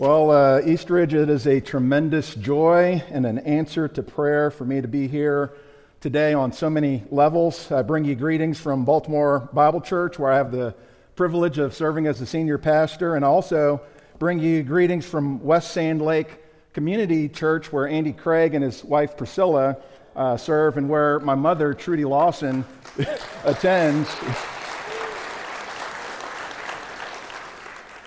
Well, uh, Eastridge, it is a tremendous joy and an answer to prayer for me to be here today on so many levels. I bring you greetings from Baltimore Bible Church, where I have the privilege of serving as the senior pastor, and also bring you greetings from West Sand Lake Community Church, where Andy Craig and his wife Priscilla uh, serve, and where my mother, Trudy Lawson, attends.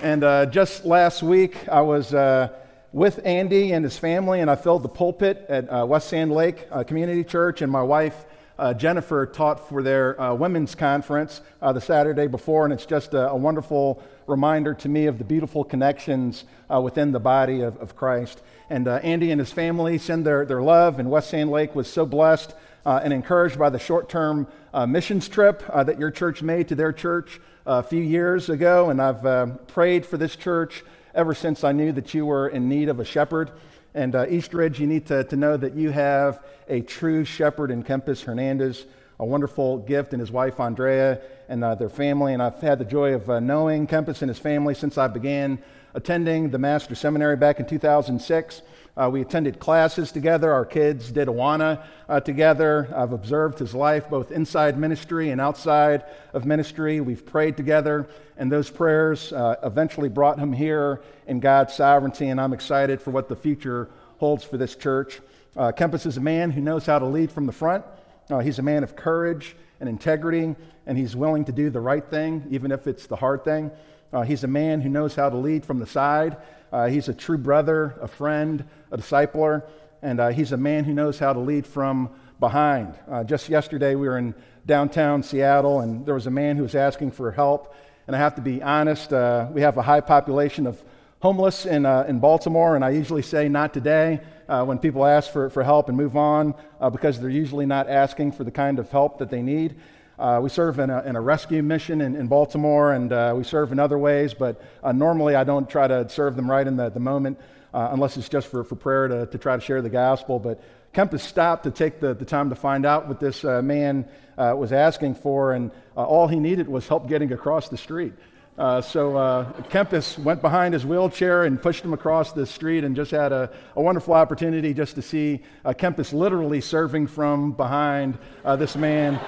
And uh, just last week, I was uh, with Andy and his family, and I filled the pulpit at uh, West Sand Lake uh, Community Church. And my wife, uh, Jennifer, taught for their uh, women's conference the Saturday before. And it's just a, a, wonderful reminder to me of the beautiful connections within the body of, of Christ. And Andy and his family send their, their love, and West Sand Lake was so blessed and encouraged by the short term missions trip that your church made to their church a few years ago, and I've uh, prayed for this church ever since I knew that you were in need of a shepherd. And uh, Eastridge, you need to, to know that you have a true shepherd in Kempiz Hernandez, a wonderful gift, and his wife Andrea and uh, their family. And I've had the joy of uh, knowing Kempiz and his family since I began attending the Master Seminary back in 2006. Uh, we attended classes together. Our kids did Awana uh, together. I've observed his life both inside ministry and outside of ministry. We've prayed together, and those prayers uh, eventually brought him here in God's sovereignty, and I'm excited for what the future holds for this church. Uh, Kempiz is a man who knows how to lead from the front. Uh, he's a man of courage and integrity, and he's willing to do the right thing, even if it's the hard thing. Uh, he's a man who knows how to lead from the side. Uh, he's a true brother, a friend, a discipler, and uh, he's a man who knows how to lead from behind. Uh, just yesterday, we were in downtown Seattle, and there was a man who was asking for help. And I have to be honest, uh, we have a high population of homeless in, uh, in Baltimore, and I usually say not today when people ask for, for help and move on because they're usually not asking for the kind of help that they need. Uh, we serve in a, in a, rescue mission in, in Baltimore, and uh, we serve in other ways, but uh, normally I don't try to serve them right in the, the moment uh, unless it's just for, for prayer to, to try to share the gospel. But Kempiz stopped to take the, the time to find out what this uh, man uh, was asking for, and all he needed was help getting across the street. so Kempiz went behind his wheelchair and pushed him across the street and just had a, a wonderful opportunity just to see Kempiz literally serving from behind this man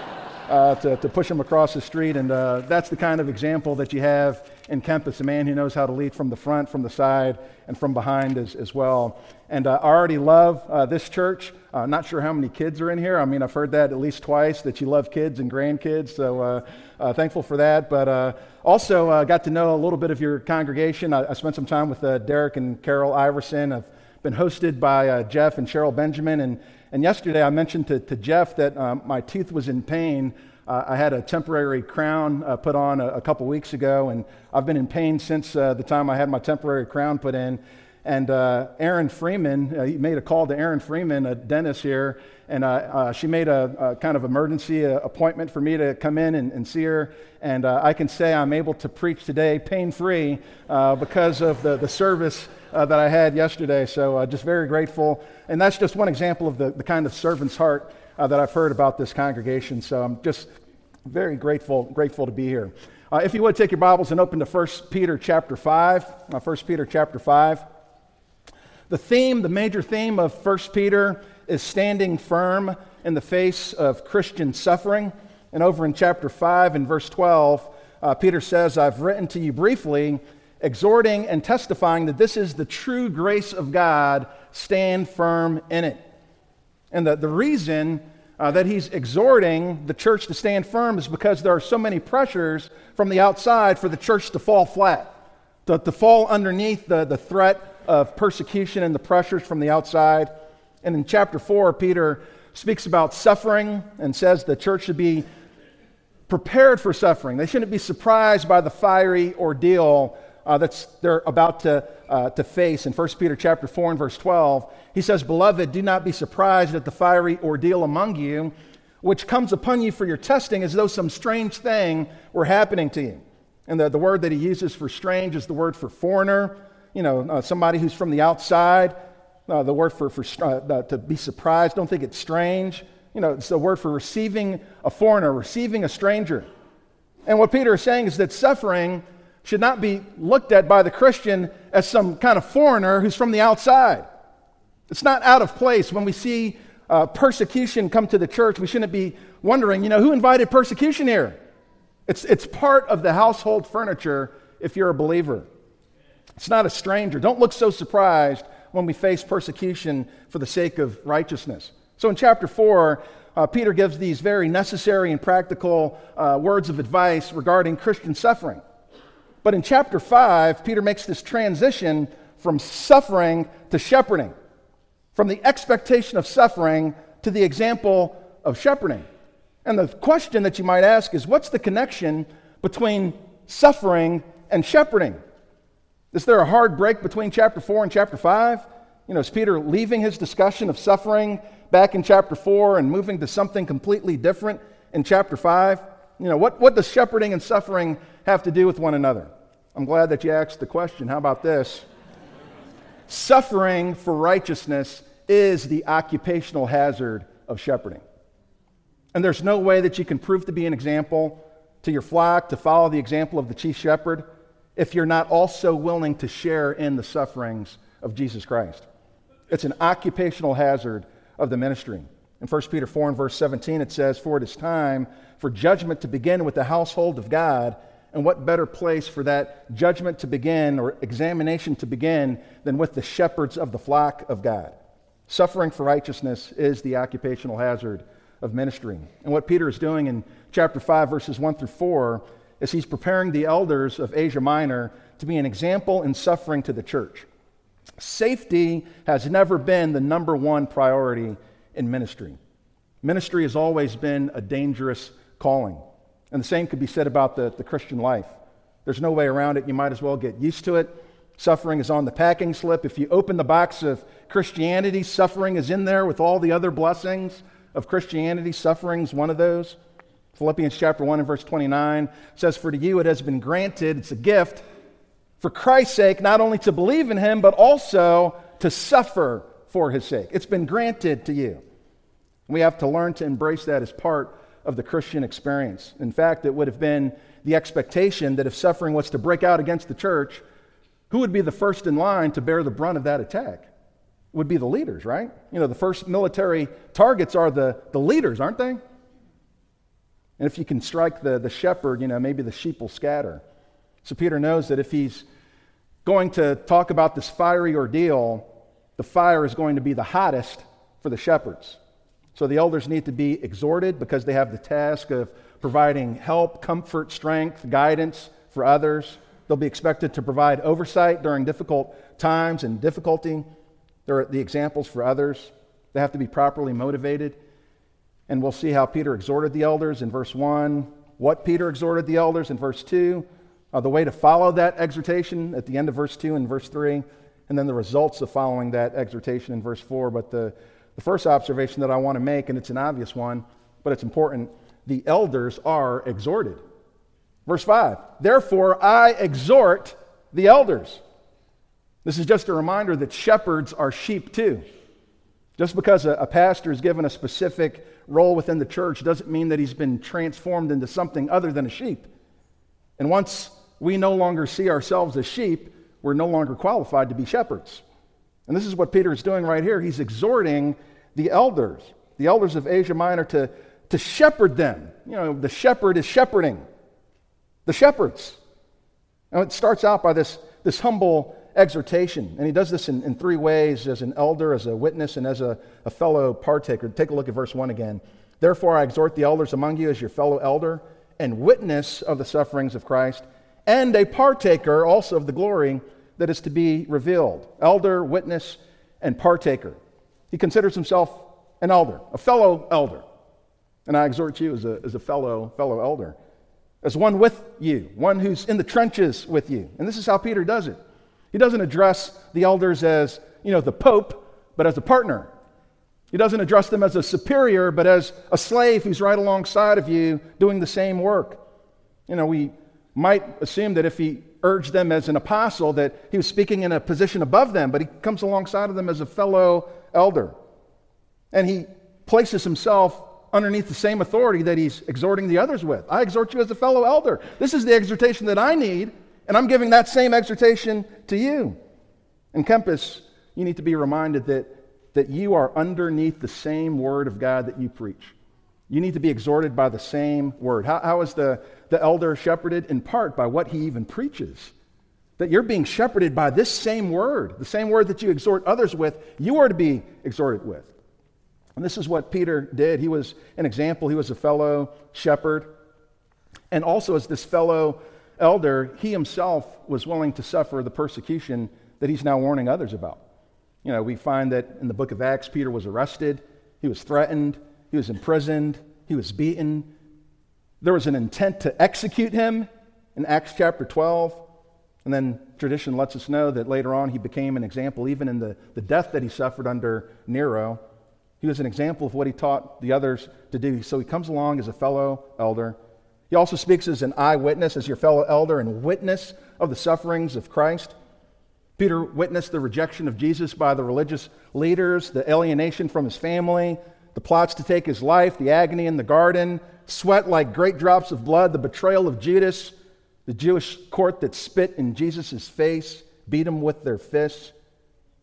uh, to, to push him across the street. And uh, that's the kind of example that you have in Kempiz, a man who knows how to lead from the front, from the side, and from behind as, as well. And uh, I already love uh, this church. Uh, not sure how many kids are in here. I mean, I've heard that at least twice that you love kids and grandkids. So uh, uh, thankful for that. But uh, also got to know a little bit of your congregation. I, I spent some time with Derek and Carol Iverson. I've been hosted by Jeff and Cheryl Benjamin. And and yesterday I mentioned to, to Jeff that um, my tooth was in pain. Uh, I had a temporary crown uh, put on a, a, couple weeks ago, and I've been in pain since uh, the time I had my temporary crown put in. And uh, Aaron Freeman, uh, he made a call to Aaron Freeman, a dentist here, and uh, she made a, a, kind of emergency appointment for me to come in and, and see her. And I can say I'm able to preach today pain free because of the, the service uh, that I had yesterday. So uh, just very grateful. And that's just one example of the, the kind of servant's heart uh, that I've heard about this congregation. So I'm just very grateful, grateful to be here. Uh, if you would take your Bibles and open to 1 Peter chapter 5. 1 uh, Peter chapter 5. The theme, the major theme of 1 Peter is standing firm in the face of Christian suffering. And over in chapter 5 and verse 12, uh, Peter says, I've written to you briefly exhorting and testifying that this is the true grace of God, stand firm in it. And the, the reason uh, that he's exhorting the church to stand firm is because there are so many pressures from the outside for the church to fall flat, to, to fall underneath the, the threat of persecution and the pressures from the outside. And in chapter 4, Peter speaks about suffering and says the church should be prepared for suffering. They shouldn't be surprised by the fiery ordeal uh, that they're about to, uh, to face in 1 Peter chapter 4 and verse 12. He says, Beloved, do not be surprised at the fiery ordeal among you, which comes upon you for your testing as though some strange thing were happening to you. And the, the word that he uses for strange is the word for foreigner, you know, uh, somebody who's from the outside. Uh, the word for, for uh, to be surprised, don't think it's strange. You know, it's the word for receiving a foreigner, receiving a stranger. And what Peter is saying is that suffering should not be looked at by the Christian as some kind of foreigner who's from the outside. It's not out of place when we see uh, persecution come to the church. We shouldn't be wondering, you know, who invited persecution here? It's, it's part of the household furniture if you're a believer. It's not a stranger. Don't look so surprised when we face persecution for the sake of righteousness. So in chapter 4, uh, Peter gives these very necessary and practical uh, words of advice regarding Christian suffering. But in chapter 5, Peter makes this transition from suffering to shepherding, from the expectation of suffering to the example of shepherding. And the question that you might ask is what's the connection between suffering and shepherding? Is there a hard break between chapter 4 and chapter 5? You know, is Peter leaving his discussion of suffering back in chapter 4 and moving to something completely different in chapter 5? You know, what, what does shepherding and suffering have to do with one another? I'm glad that you asked the question. How about this? suffering for righteousness is the occupational hazard of shepherding. And there's no way that you can prove to be an example to your flock, to follow the example of the chief shepherd, if you're not also willing to share in the sufferings of Jesus Christ. It's an occupational hazard of the ministry. In 1 Peter 4 and verse 17, it says, For it is time for judgment to begin with the household of God. And what better place for that judgment to begin or examination to begin than with the shepherds of the flock of God? Suffering for righteousness is the occupational hazard of ministry. And what Peter is doing in chapter 5, verses 1 through 4, is he's preparing the elders of Asia Minor to be an example in suffering to the church. Safety has never been the number one priority in ministry. Ministry has always been a dangerous calling. And the same could be said about the, the Christian life. There's no way around it. You might as well get used to it. Suffering is on the packing slip. If you open the box of Christianity, suffering is in there with all the other blessings of Christianity. Suffering is one of those. Philippians chapter 1 and verse 29 says, For to you it has been granted, it's a gift, for Christ's sake, not only to believe in him, but also to suffer for his sake. It's been granted to you. We have to learn to embrace that as part of the Christian experience. In fact, it would have been the expectation that if suffering was to break out against the church, who would be the first in line to bear the brunt of that attack? would be the leaders, right? You know, the first military targets are the, the leaders, aren't they? And if you can strike the, the shepherd, you know, maybe the sheep will scatter. So Peter knows that if he's going to talk about this fiery ordeal, the fire is going to be the hottest for the shepherds. So the elders need to be exhorted because they have the task of providing help, comfort, strength, guidance for others. They'll be expected to provide oversight during difficult times and difficulty. They're the examples for others. They have to be properly motivated. And we'll see how Peter exhorted the elders in verse 1, what Peter exhorted the elders in verse 2, uh, the way to follow that exhortation at the end of verse 2 and verse 3, and then the results of following that exhortation in verse 4. But the, the first observation that I want to make, and it's an obvious one, but it's important the elders are exhorted. Verse 5 Therefore, I exhort the elders. This is just a reminder that shepherds are sheep too. Just because a, a, pastor is given a specific role within the church doesn't mean that he's been transformed into something other than a sheep. And once we no longer see ourselves as sheep, we're no longer qualified to be shepherds. And this is what Peter is doing right here. He's exhorting the elders, the elders of Asia Minor, to, to shepherd them. You know, the shepherd is shepherding the shepherds. Now, it starts out by this, this humble exhortation. And he does this in, in three ways as an elder, as a witness, and as a, a fellow partaker. Take a look at verse 1 again. Therefore, I exhort the elders among you as your fellow elder and witness of the sufferings of Christ, and a partaker also of the glory that is to be revealed. Elder, witness, and partaker. He considers himself an elder, a fellow elder. And I exhort you as a, as a fellow, fellow elder, as one with you, one who's in the trenches with you. And this is how Peter does it. He doesn't address the elders as, you know, the pope, but as a partner. He doesn't address them as a superior, but as a slave who's right alongside of you doing the same work. You know, we might assume that if he urged them as an apostle, that he was speaking in a position above them, but he comes alongside of them as a fellow elder. And he places himself underneath the same authority that he's exhorting the others with. I exhort you as a fellow elder. This is the exhortation that I need And I'm giving that same exhortation to you. And Kempiz, you need to be reminded that, that you are underneath the same word of God that you preach. You need to be exhorted by the same word. How, how is the, the elder shepherded? In part by what he even preaches. That you're being shepherded by this same word, the same word that you exhort others with, you are to be exhorted with. And this is what Peter did. He was an example, he was a fellow shepherd. And also, as this fellow elder, he himself was willing to suffer the persecution that he's now warning others about. You know, we find that in the book of Acts, Peter was arrested, he was threatened, he was imprisoned, he was beaten. There was an intent to execute him in Acts chapter 12. And then tradition lets us know that later on he became an example, even in the, the death that he suffered under Nero. He was an example of what he taught the others to do. So he comes along as a fellow elder. He also speaks as an eyewitness, as your fellow elder and witness of the sufferings of Christ. Peter witnessed the rejection of Jesus by the religious leaders, the alienation from his family, the plots to take his life, the agony in the garden, sweat like great drops of blood, the betrayal of Judas, the Jewish court that spit in Jesus' face, beat him with their fists,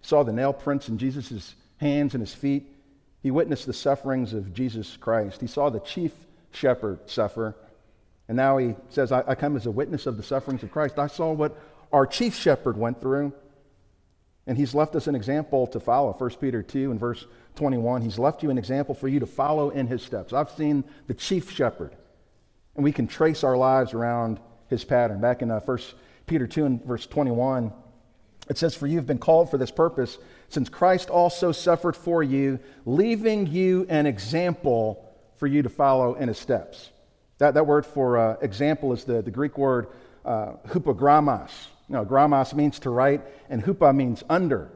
saw the nail prints in Jesus' hands and his feet. He witnessed the sufferings of Jesus Christ. He saw the chief shepherd suffer. And now he says, I, I come as a witness of the sufferings of Christ. I saw what our chief shepherd went through. And he's left us an example to follow. 1 Peter 2 and verse 21. He's left you an example for you to follow in his steps. I've seen the chief shepherd, and we can trace our lives around his pattern. Back in uh, 1 Peter 2 and verse 21, it says, For you have been called for this purpose, since Christ also suffered for you, leaving you an example for you to follow in his steps. That, that word for uh, example is the, the Greek word uh, hupogrammos. You know, grammos means to write, and hupa means under.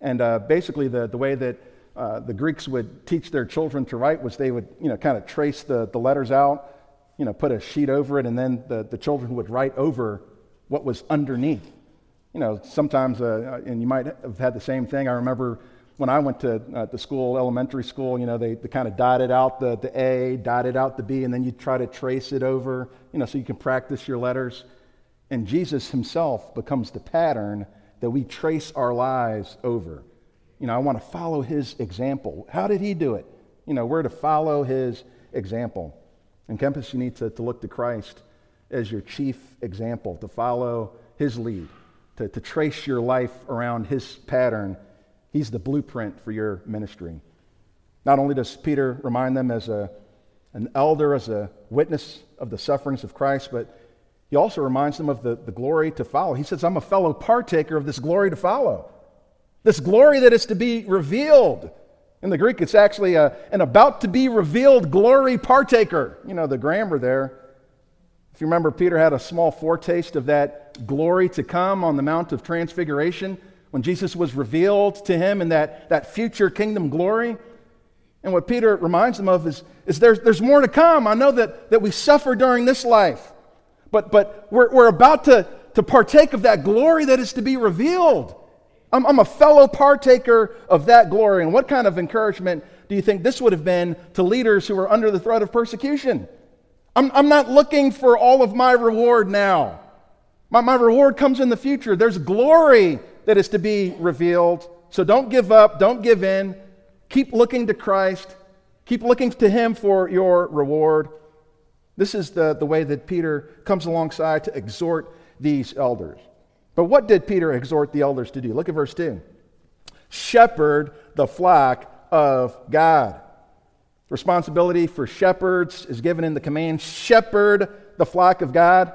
And uh, basically, the, the way that uh, the Greeks would teach their children to write was they would, you know, kind of trace the, the letters out, you know, put a sheet over it, and then the, the children would write over what was underneath. You know, sometimes, uh, and you might have had the same thing. I remember when I went to uh, the school, elementary school, you know, they, they kind of dotted out the, the A, dotted out the B, and then you try to trace it over, you know, so you can practice your letters. And Jesus himself becomes the pattern that we trace our lives over. You know, I want to follow his example. How did he do it? You know, we're to follow his example. In Kempiz, you need to, to look to Christ as your chief example, to follow his lead, to, to trace your life around his pattern. He's the blueprint for your ministry. Not only does Peter remind them as a, an elder, as a witness of the sufferings of Christ, but he also reminds them of the, the glory to follow. He says, I'm a fellow partaker of this glory to follow, this glory that is to be revealed. In the Greek, it's actually a, an about to be revealed glory partaker. You know, the grammar there. If you remember, Peter had a small foretaste of that glory to come on the Mount of Transfiguration when Jesus was revealed to him in that, that future kingdom glory. And what Peter reminds them of is, is there's, there's more to come. I know that, that we suffer during this life. But, but we're, we're about to, to partake of that glory that is to be revealed. I'm, I'm a fellow partaker of that glory. And what kind of encouragement do you think this would have been to leaders who are under the threat of persecution? I'm, I'm not looking for all of my reward now. My, my reward comes in the future. There's glory that is to be revealed. So don't give up, don't give in. Keep looking to Christ, keep looking to Him for your reward. This is the, the way that Peter comes alongside to exhort these elders. But what did Peter exhort the elders to do? Look at verse 2. Shepherd the flock of God. Responsibility for shepherds is given in the command shepherd the flock of God.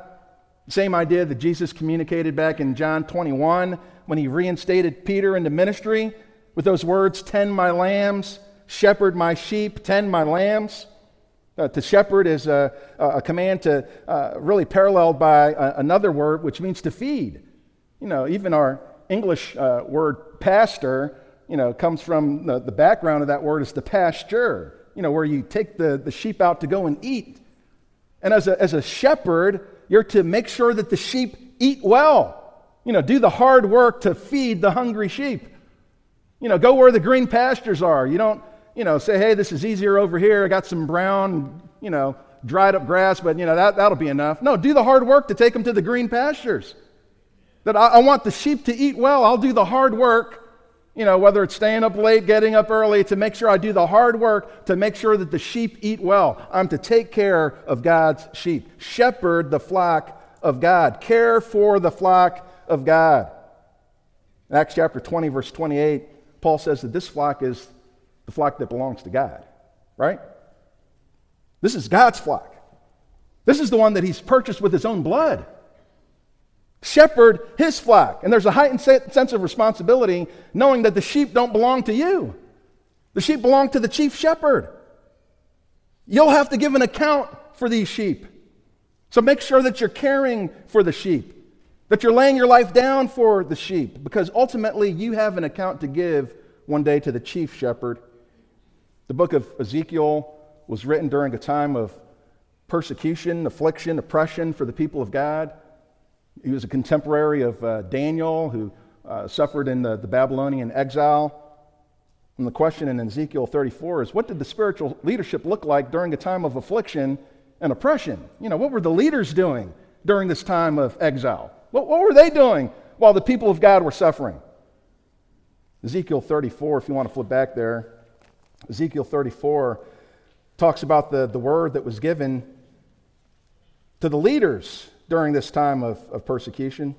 Same idea that Jesus communicated back in John 21 when he reinstated Peter into ministry with those words tend my lambs, shepherd my sheep, tend my lambs. Uh, to shepherd is a, a command to uh, really paralleled by a, another word, which means to feed. You know, even our English uh, word pastor, you know, comes from the, the background of that word is the pasture, you know, where you take the, the sheep out to go and eat. And as a, as a shepherd, you're to make sure that the sheep eat well. You know, do the hard work to feed the hungry sheep. You know, go where the green pastures are. You don't you know, say, hey, this is easier over here. I got some brown, you know, dried up grass, but, you know, that, that'll be enough. No, do the hard work to take them to the green pastures. That I, I want the sheep to eat well. I'll do the hard work you know, whether it's staying up late, getting up early, to make sure I do the hard work to make sure that the sheep eat well. I'm to take care of God's sheep, shepherd the flock of God, care for the flock of God. In Acts chapter 20, verse 28, Paul says that this flock is the flock that belongs to God, right? This is God's flock. This is the one that he's purchased with his own blood shepherd his flock. And there's a heightened sense of responsibility knowing that the sheep don't belong to you, the sheep belong to the chief shepherd. You'll have to give an account for these sheep. So make sure that you're caring for the sheep, that you're laying your life down for the sheep, because ultimately you have an account to give one day to the chief shepherd. The book of Ezekiel was written during a time of persecution, affliction, oppression for the people of God. He was a contemporary of uh, Daniel, who uh, suffered in the, the Babylonian exile. And the question in Ezekiel 34 is what did the spiritual leadership look like during a time of affliction and oppression? You know, what were the leaders doing during this time of exile? What, what were they doing while the people of God were suffering? Ezekiel 34, if you want to flip back there, Ezekiel 34 talks about the, the word that was given to the leaders during this time of, of persecution.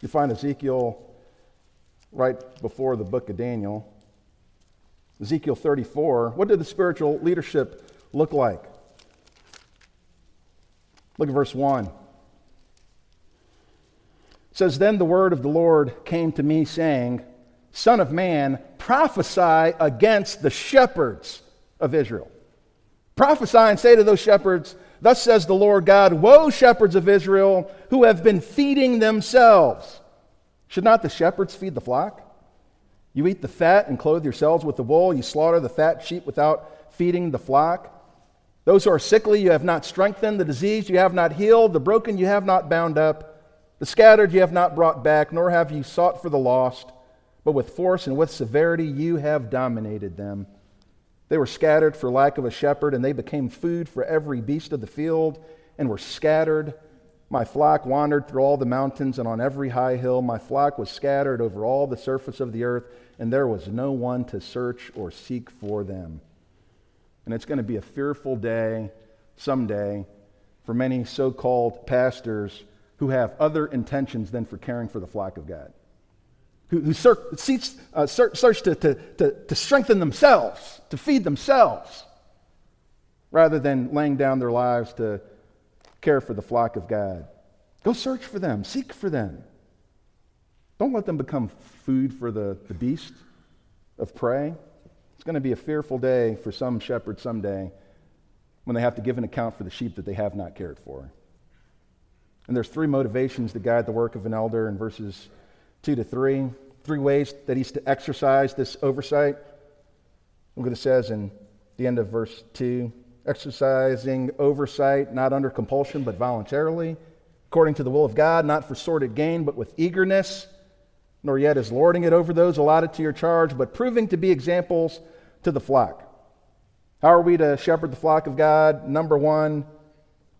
You find Ezekiel right before the book of Daniel. Ezekiel 34. What did the spiritual leadership look like? Look at verse 1. Says, Then the word of the Lord came to me, saying, Son of man, prophesy against the shepherds of Israel. Prophesy and say to those shepherds, Thus says the Lord God Woe, shepherds of Israel, who have been feeding themselves. Should not the shepherds feed the flock? You eat the fat and clothe yourselves with the wool. You slaughter the fat sheep without feeding the flock. Those who are sickly you have not strengthened. The diseased you have not healed. The broken you have not bound up. The scattered you have not brought back, nor have you sought for the lost. But with force and with severity you have dominated them. They were scattered for lack of a shepherd, and they became food for every beast of the field and were scattered. My flock wandered through all the mountains and on every high hill. My flock was scattered over all the surface of the earth, and there was no one to search or seek for them. And it's going to be a fearful day someday for many so called pastors who have other intentions than for caring for the flock of God who, who search, uh, search, search to, to, to, to strengthen themselves, to feed themselves, rather than laying down their lives to care for the flock of God. Go search for them, seek for them. Don't let them become food for the, the beast of prey. It's going to be a fearful day for some shepherds someday when they have to give an account for the sheep that they have not cared for. And there's three motivations that guide the work of an elder in verses 2 to 3. Three ways that he's to exercise this oversight. Look what it says in the end of verse 2 exercising oversight, not under compulsion, but voluntarily, according to the will of God, not for sordid gain, but with eagerness, nor yet as lording it over those allotted to your charge, but proving to be examples to the flock. How are we to shepherd the flock of God? Number one,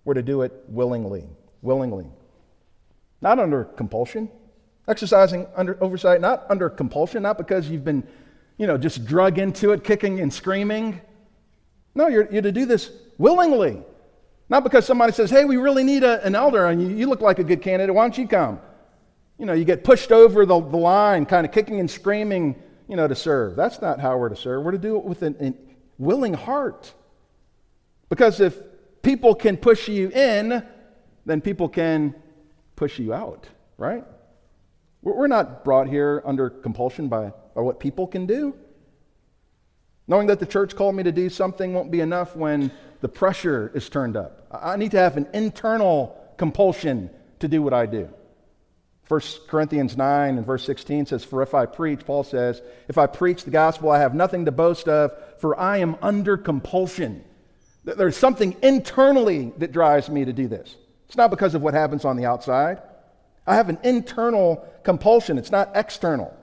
we're to do it willingly. Willingly. Not under compulsion. Exercising under oversight, not under compulsion, not because you've been, you know, just drug into it, kicking and screaming. No, you're, you're to do this willingly. Not because somebody says, hey, we really need a, an elder and you, you look like a good candidate, why don't you come? You know, you get pushed over the, the line, kind of kicking and screaming, you know, to serve. That's not how we're to serve. We're to do it with an, an willing heart. Because if people can push you in, then people can push you out, right? We're not brought here under compulsion by, by what people can do. Knowing that the church called me to do something won't be enough when the pressure is turned up. I need to have an internal compulsion to do what I do. 1 Corinthians 9 and verse 16 says, For if I preach, Paul says, if I preach the gospel, I have nothing to boast of, for I am under compulsion. There's something internally that drives me to do this. It's not because of what happens on the outside. I have an internal compulsion, it's not external.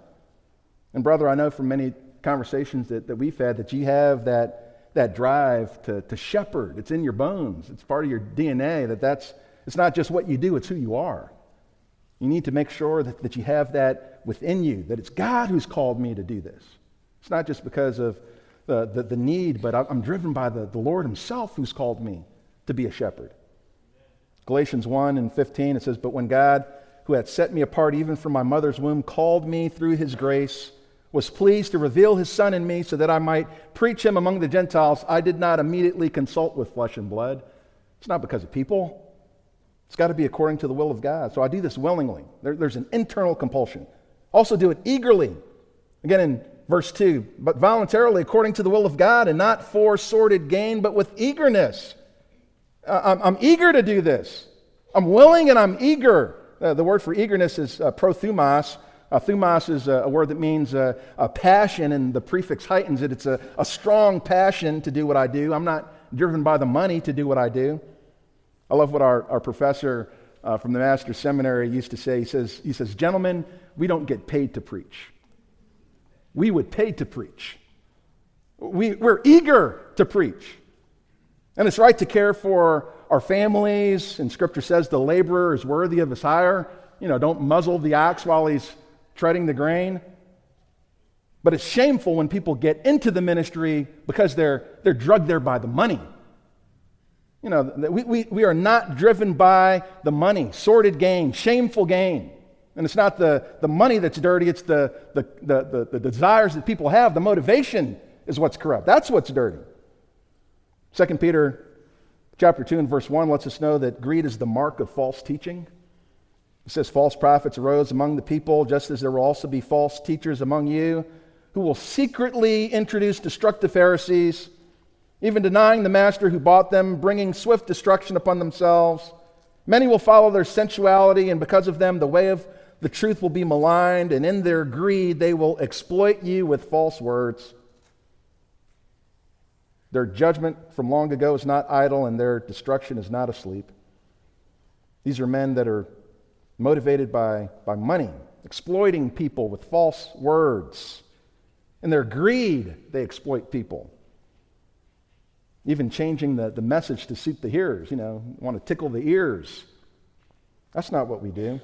And, brother, I know from many conversations that, that we've had that you have that, that drive to, to shepherd. It's in your bones, it's part of your DNA, that that's, it's not just what you do, it's who you are. You need to make sure that, that you have that within you, that it's God who's called me to do this. It's not just because of the, the, the need, but I'm driven by the, the Lord Himself who's called me to be a shepherd. Galatians 1 and 15, it says, But when God, who had set me apart even from my mother's womb, called me through His grace, was pleased to reveal His Son in me so that I might preach Him among the Gentiles, I did not immediately consult with flesh and blood. It's not because of people. It's got to be according to the will of God. So I do this willingly. There, there's an internal compulsion. Also, do it eagerly. Again, in verse 2, but voluntarily according to the will of God and not for sordid gain, but with eagerness. Uh, I'm, I'm, eager to do this. I'm willing and I'm eager. Uh, the word for eagerness is uh, prothumos. Uh, thumos is a, a, word that means uh, a passion, and the prefix heightens it. It's a, a strong passion to do what I do. I'm not driven by the money to do what I do. I love what our, our professor uh, from the Master's Seminary used to say. He says, he says, Gentlemen, we don't get paid to preach. We would pay to preach. We, we're eager to preach. And it's right to care for our families. And Scripture says the laborer is worthy of his hire. You know, don't muzzle the ox while he's treading the grain. But it's shameful when people get into the ministry because they're, they're drugged there by the money. You know, we, we, we are not driven by the money, sordid gain, shameful gain. And it's not the, the money that's dirty, it's the, the, the, the, the desires that people have. The motivation is what's corrupt. That's what's dirty. 2 Peter chapter 2 and verse 1 lets us know that greed is the mark of false teaching. It says, False prophets arose among the people, just as there will also be false teachers among you, who will secretly introduce destructive heresies even denying the master who bought them, bringing swift destruction upon themselves. Many will follow their sensuality, and because of them, the way of the truth will be maligned, and in their greed, they will exploit you with false words. Their judgment from long ago is not idle, and their destruction is not asleep. These are men that are motivated by, by money, exploiting people with false words. In their greed, they exploit people even changing the, the message to suit the hearers, you know, want to tickle the ears. That's not what we do.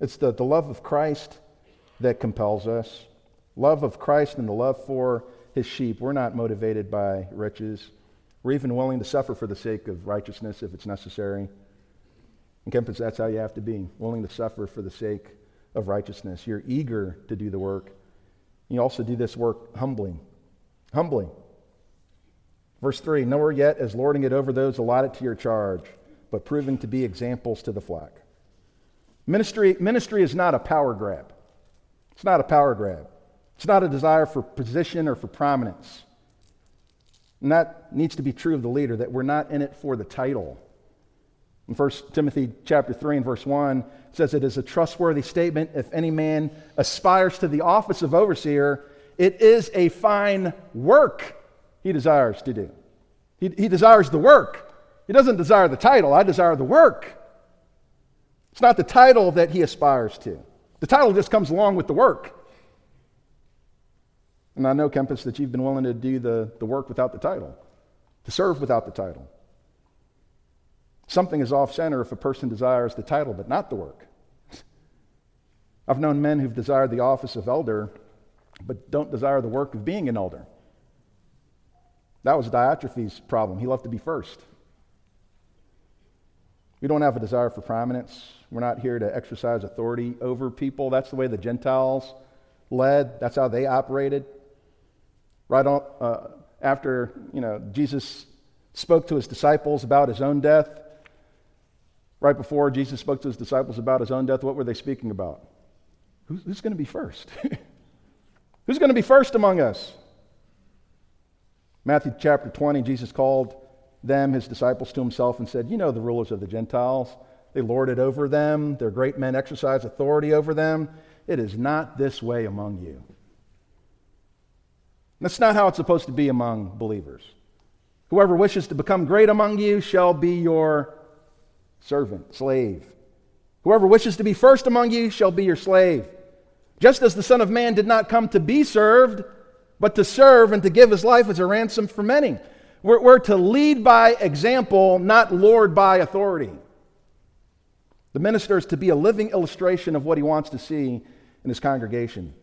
It's the, the love of Christ that compels us. Love of Christ and the love for his sheep. We're not motivated by riches. We're even willing to suffer for the sake of righteousness if it's necessary. And Kempiz, that's how you have to be willing to suffer for the sake of righteousness. You're eager to do the work. You also do this work humbly. Humbly. Verse 3 Nor yet as lording it over those allotted to your charge, but proving to be examples to the flock. Ministry, ministry is not a power grab. It's not a power grab. It's not a desire for position or for prominence. And that needs to be true of the leader, that we're not in it for the title. In 1 Timothy chapter 3 and verse 1 it says it is a trustworthy statement if any man aspires to the office of overseer, it is a fine work he desires to do. He, he desires the work. He doesn't desire the title. I desire the work. It's not the title that he aspires to. The title just comes along with the work. And I know, Kempiz, that you've been willing to do the, the work without the title, to serve without the title. Something is off center if a person desires the title but not the work. I've known men who've desired the office of elder but don't desire the work of being an elder. That was Diotrephes' problem. He loved to be first. We don't have a desire for prominence. We're not here to exercise authority over people. That's the way the Gentiles led. That's how they operated. Right on, uh, after you know Jesus spoke to his disciples about his own death, right before Jesus spoke to his disciples about his own death, what were they speaking about? Who's, who's going to be first? who's going to be first among us? Matthew chapter 20, Jesus called them, his disciples, to himself and said, You know the rulers of the Gentiles. They lord it over them, their great men exercise authority over them. It is not this way among you. That's not how it's supposed to be among believers. Whoever wishes to become great among you shall be your servant, slave. Whoever wishes to be first among you shall be your slave. Just as the Son of Man did not come to be served, but to serve and to give his life as a ransom for many. We're, we're to lead by example, not lord by authority. The minister is to be a living illustration of what he wants to see in his congregation.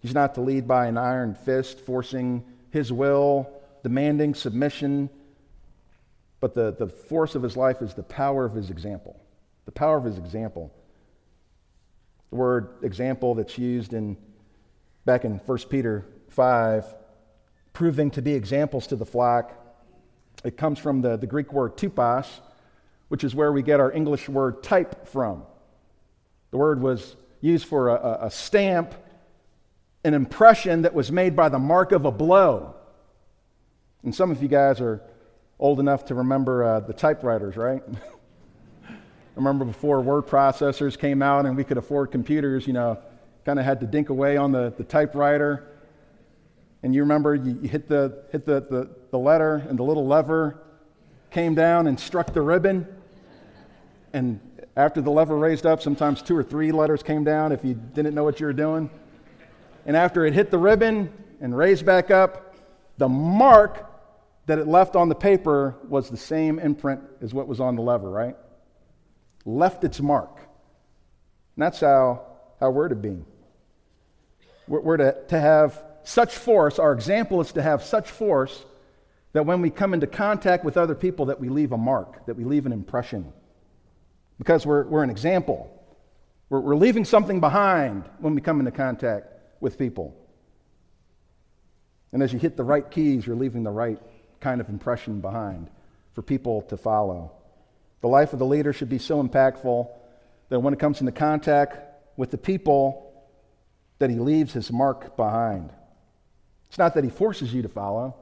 He's not to lead by an iron fist, forcing his will, demanding submission, but the, the force of his life is the power of his example. The power of his example. The word example that's used in back in 1 Peter 5, proving to be examples to the flock, it comes from the, the Greek word tupos, which is where we get our English word type from. The word was used for a, a stamp, an impression that was made by the mark of a blow. And some of you guys are old enough to remember uh, the typewriters, right? I remember before word processors came out and we could afford computers, you know, kind of had to dink away on the, the typewriter. And you remember you, you hit, the, hit the, the, the letter and the little lever came down and struck the ribbon. And after the lever raised up, sometimes two or three letters came down if you didn't know what you were doing. And after it hit the ribbon and raised back up, the mark that it left on the paper was the same imprint as what was on the lever, right? Left its mark. And that's how, how we're to be. We're, we're to, to have such force, our example is to have such force that when we come into contact with other people that we leave a mark, that we leave an impression because we're, we're an example. We're, we're leaving something behind when we come into contact with people. And as you hit the right keys, you're leaving the right kind of impression behind for people to follow. The life of the leader should be so impactful that when it comes into contact with the people, that he leaves his mark behind. It's not that he forces you to follow,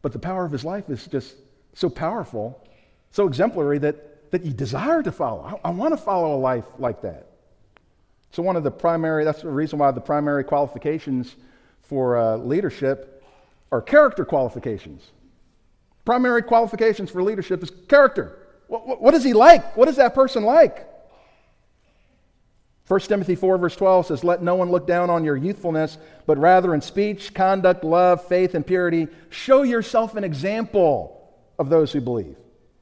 but the power of his life is just so powerful, so exemplary that that you desire to follow. I, I want to follow a life like that. So, one of the primary, that's the reason why the primary qualifications for uh, leadership are character qualifications. Primary qualifications for leadership is character. What, what, what is he like? What is that person like? 1 Timothy 4, verse 12 says, Let no one look down on your youthfulness, but rather in speech, conduct, love, faith, and purity, show yourself an example of those who believe.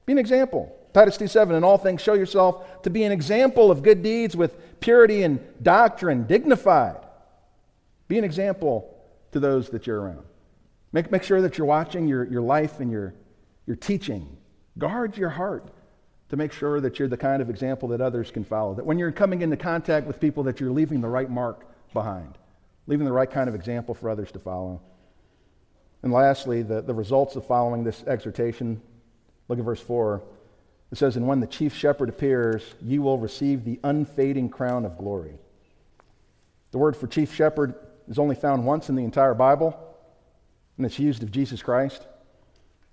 Be an example. Titus 2:7 in all things show yourself to be an example of good deeds with purity and doctrine, dignified. Be an example to those that you're around. Make, make sure that you're watching your, your life and your, your teaching. Guard your heart to make sure that you're the kind of example that others can follow. That when you're coming into contact with people, that you're leaving the right mark behind, leaving the right kind of example for others to follow. And lastly, the, the results of following this exhortation. Look at verse 4. It says, And when the chief shepherd appears, you will receive the unfading crown of glory. The word for chief shepherd is only found once in the entire Bible, and it's used of Jesus Christ.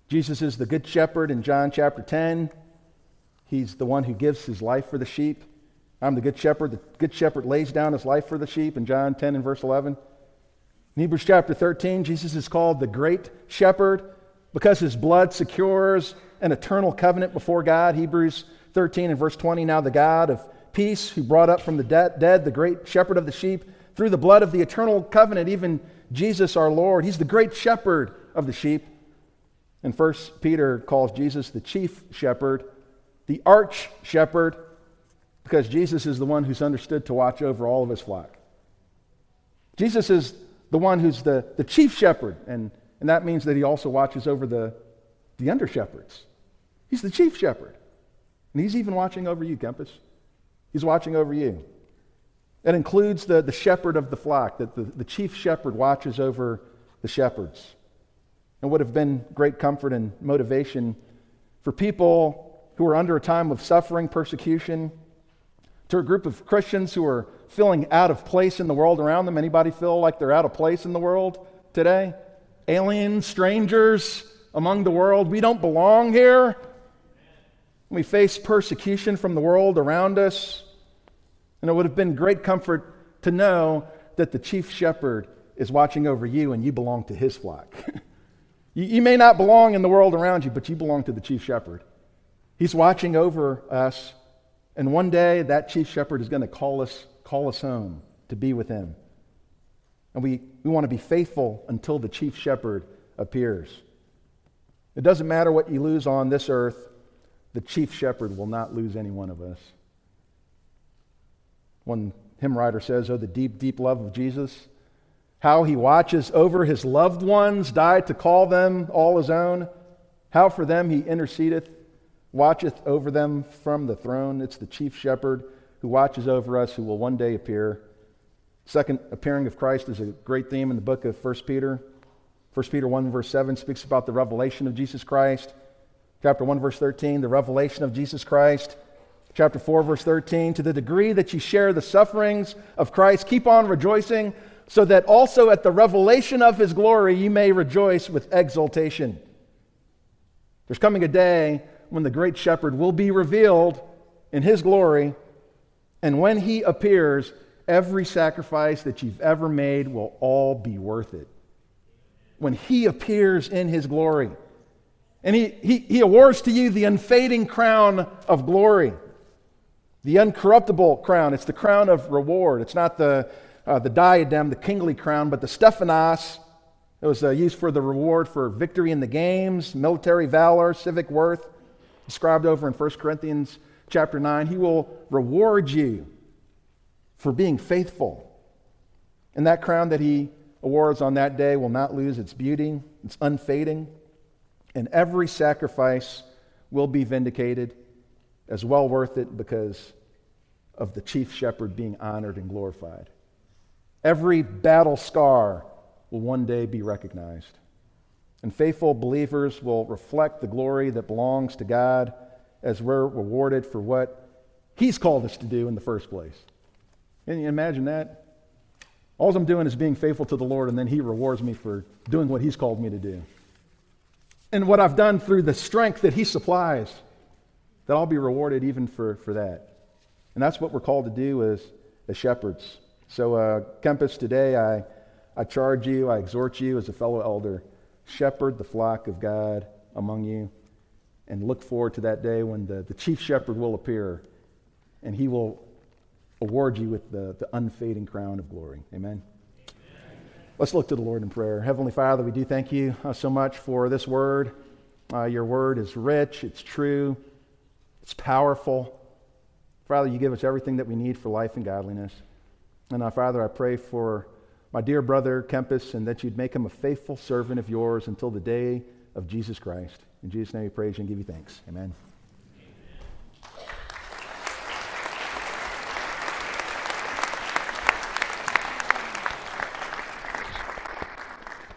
Jesus is the good shepherd in John chapter 10. He's the one who gives his life for the sheep. I'm the good shepherd. The good shepherd lays down his life for the sheep in John 10 and verse 11. In Hebrews chapter 13, Jesus is called the great shepherd because his blood secures an eternal covenant before God. Hebrews 13 and verse 20. Now the God of peace, who brought up from the dead the great shepherd of the sheep, through the blood of the eternal covenant, even Jesus our Lord. He's the great shepherd of the sheep. And First Peter calls Jesus the chief shepherd, the arch shepherd, because Jesus is the one who's understood to watch over all of his flock. Jesus is the one who's the, the chief shepherd, and, and that means that he also watches over the, the under shepherds. He's the chief shepherd. And he's even watching over you, Kempiz. He's watching over you. It includes the, the shepherd of the flock, that the, the chief shepherd watches over the shepherds. And would have been great comfort and motivation for people who are under a time of suffering, persecution, to a group of Christians who are feeling out of place in the world around them. Anybody feel like they're out of place in the world today? Aliens, strangers among the world. We don't belong here. We face persecution from the world around us. And it would have been great comfort to know that the chief shepherd is watching over you and you belong to his flock. you, you, may not belong in the world around you, but you belong to the chief shepherd. He's watching over us. And one day that chief shepherd is going to call us, call us home to be with him. And we, we want to be faithful until the chief shepherd appears. It doesn't matter what you lose on this earth, the chief shepherd will not lose any one of us. One hymn writer says, Oh, the deep, deep love of Jesus. How he watches over his loved ones, died to call them all his own. How for them he intercedeth, watcheth over them from the throne. It's the chief shepherd who watches over us, who will one day appear. Second appearing of Christ is a great theme in the book of 1 Peter. 1 Peter 1, verse 7 speaks about the revelation of Jesus Christ. Chapter 1, verse 13, the revelation of Jesus Christ. Chapter 4, verse 13, to the degree that you share the sufferings of Christ, keep on rejoicing, so that also at the revelation of his glory you may rejoice with exultation. There's coming a day when the great shepherd will be revealed in his glory, and when he appears, every sacrifice that you've ever made will all be worth it. When he appears in his glory, and he, he, he awards to you the unfading crown of glory, the uncorruptible crown. It's the crown of reward. It's not the, uh, the diadem, the kingly crown, but the Stephanos. It was uh, used for the reward for victory in the games, military valor, civic worth, described over in 1 Corinthians chapter 9. He will reward you for being faithful. And that crown that he awards on that day will not lose its beauty, it's unfading and every sacrifice will be vindicated as well worth it because of the chief shepherd being honored and glorified. Every battle scar will one day be recognized. And faithful believers will reflect the glory that belongs to God as we're rewarded for what He's called us to do in the first place. Can you imagine that? All I'm doing is being faithful to the Lord, and then He rewards me for doing what He's called me to do and what I've done through the strength that He supplies, that I'll be rewarded even for, for that. And that's what we're called to do as, as shepherds. So, uh, Kempiz, today I, I charge you, I exhort you as a fellow elder, shepherd the flock of God among you, and look forward to that day when the, the chief shepherd will appear and he will award you with the, the unfading crown of glory. Amen. Let's look to the Lord in prayer. Heavenly Father, we do thank you uh, so much for this word. Uh, your word is rich, it's true, it's powerful. Father, you give us everything that we need for life and godliness. And uh, Father, I pray for my dear brother Kempiz and that you'd make him a faithful servant of yours until the day of Jesus Christ. In Jesus' name we praise you and give you thanks. Amen.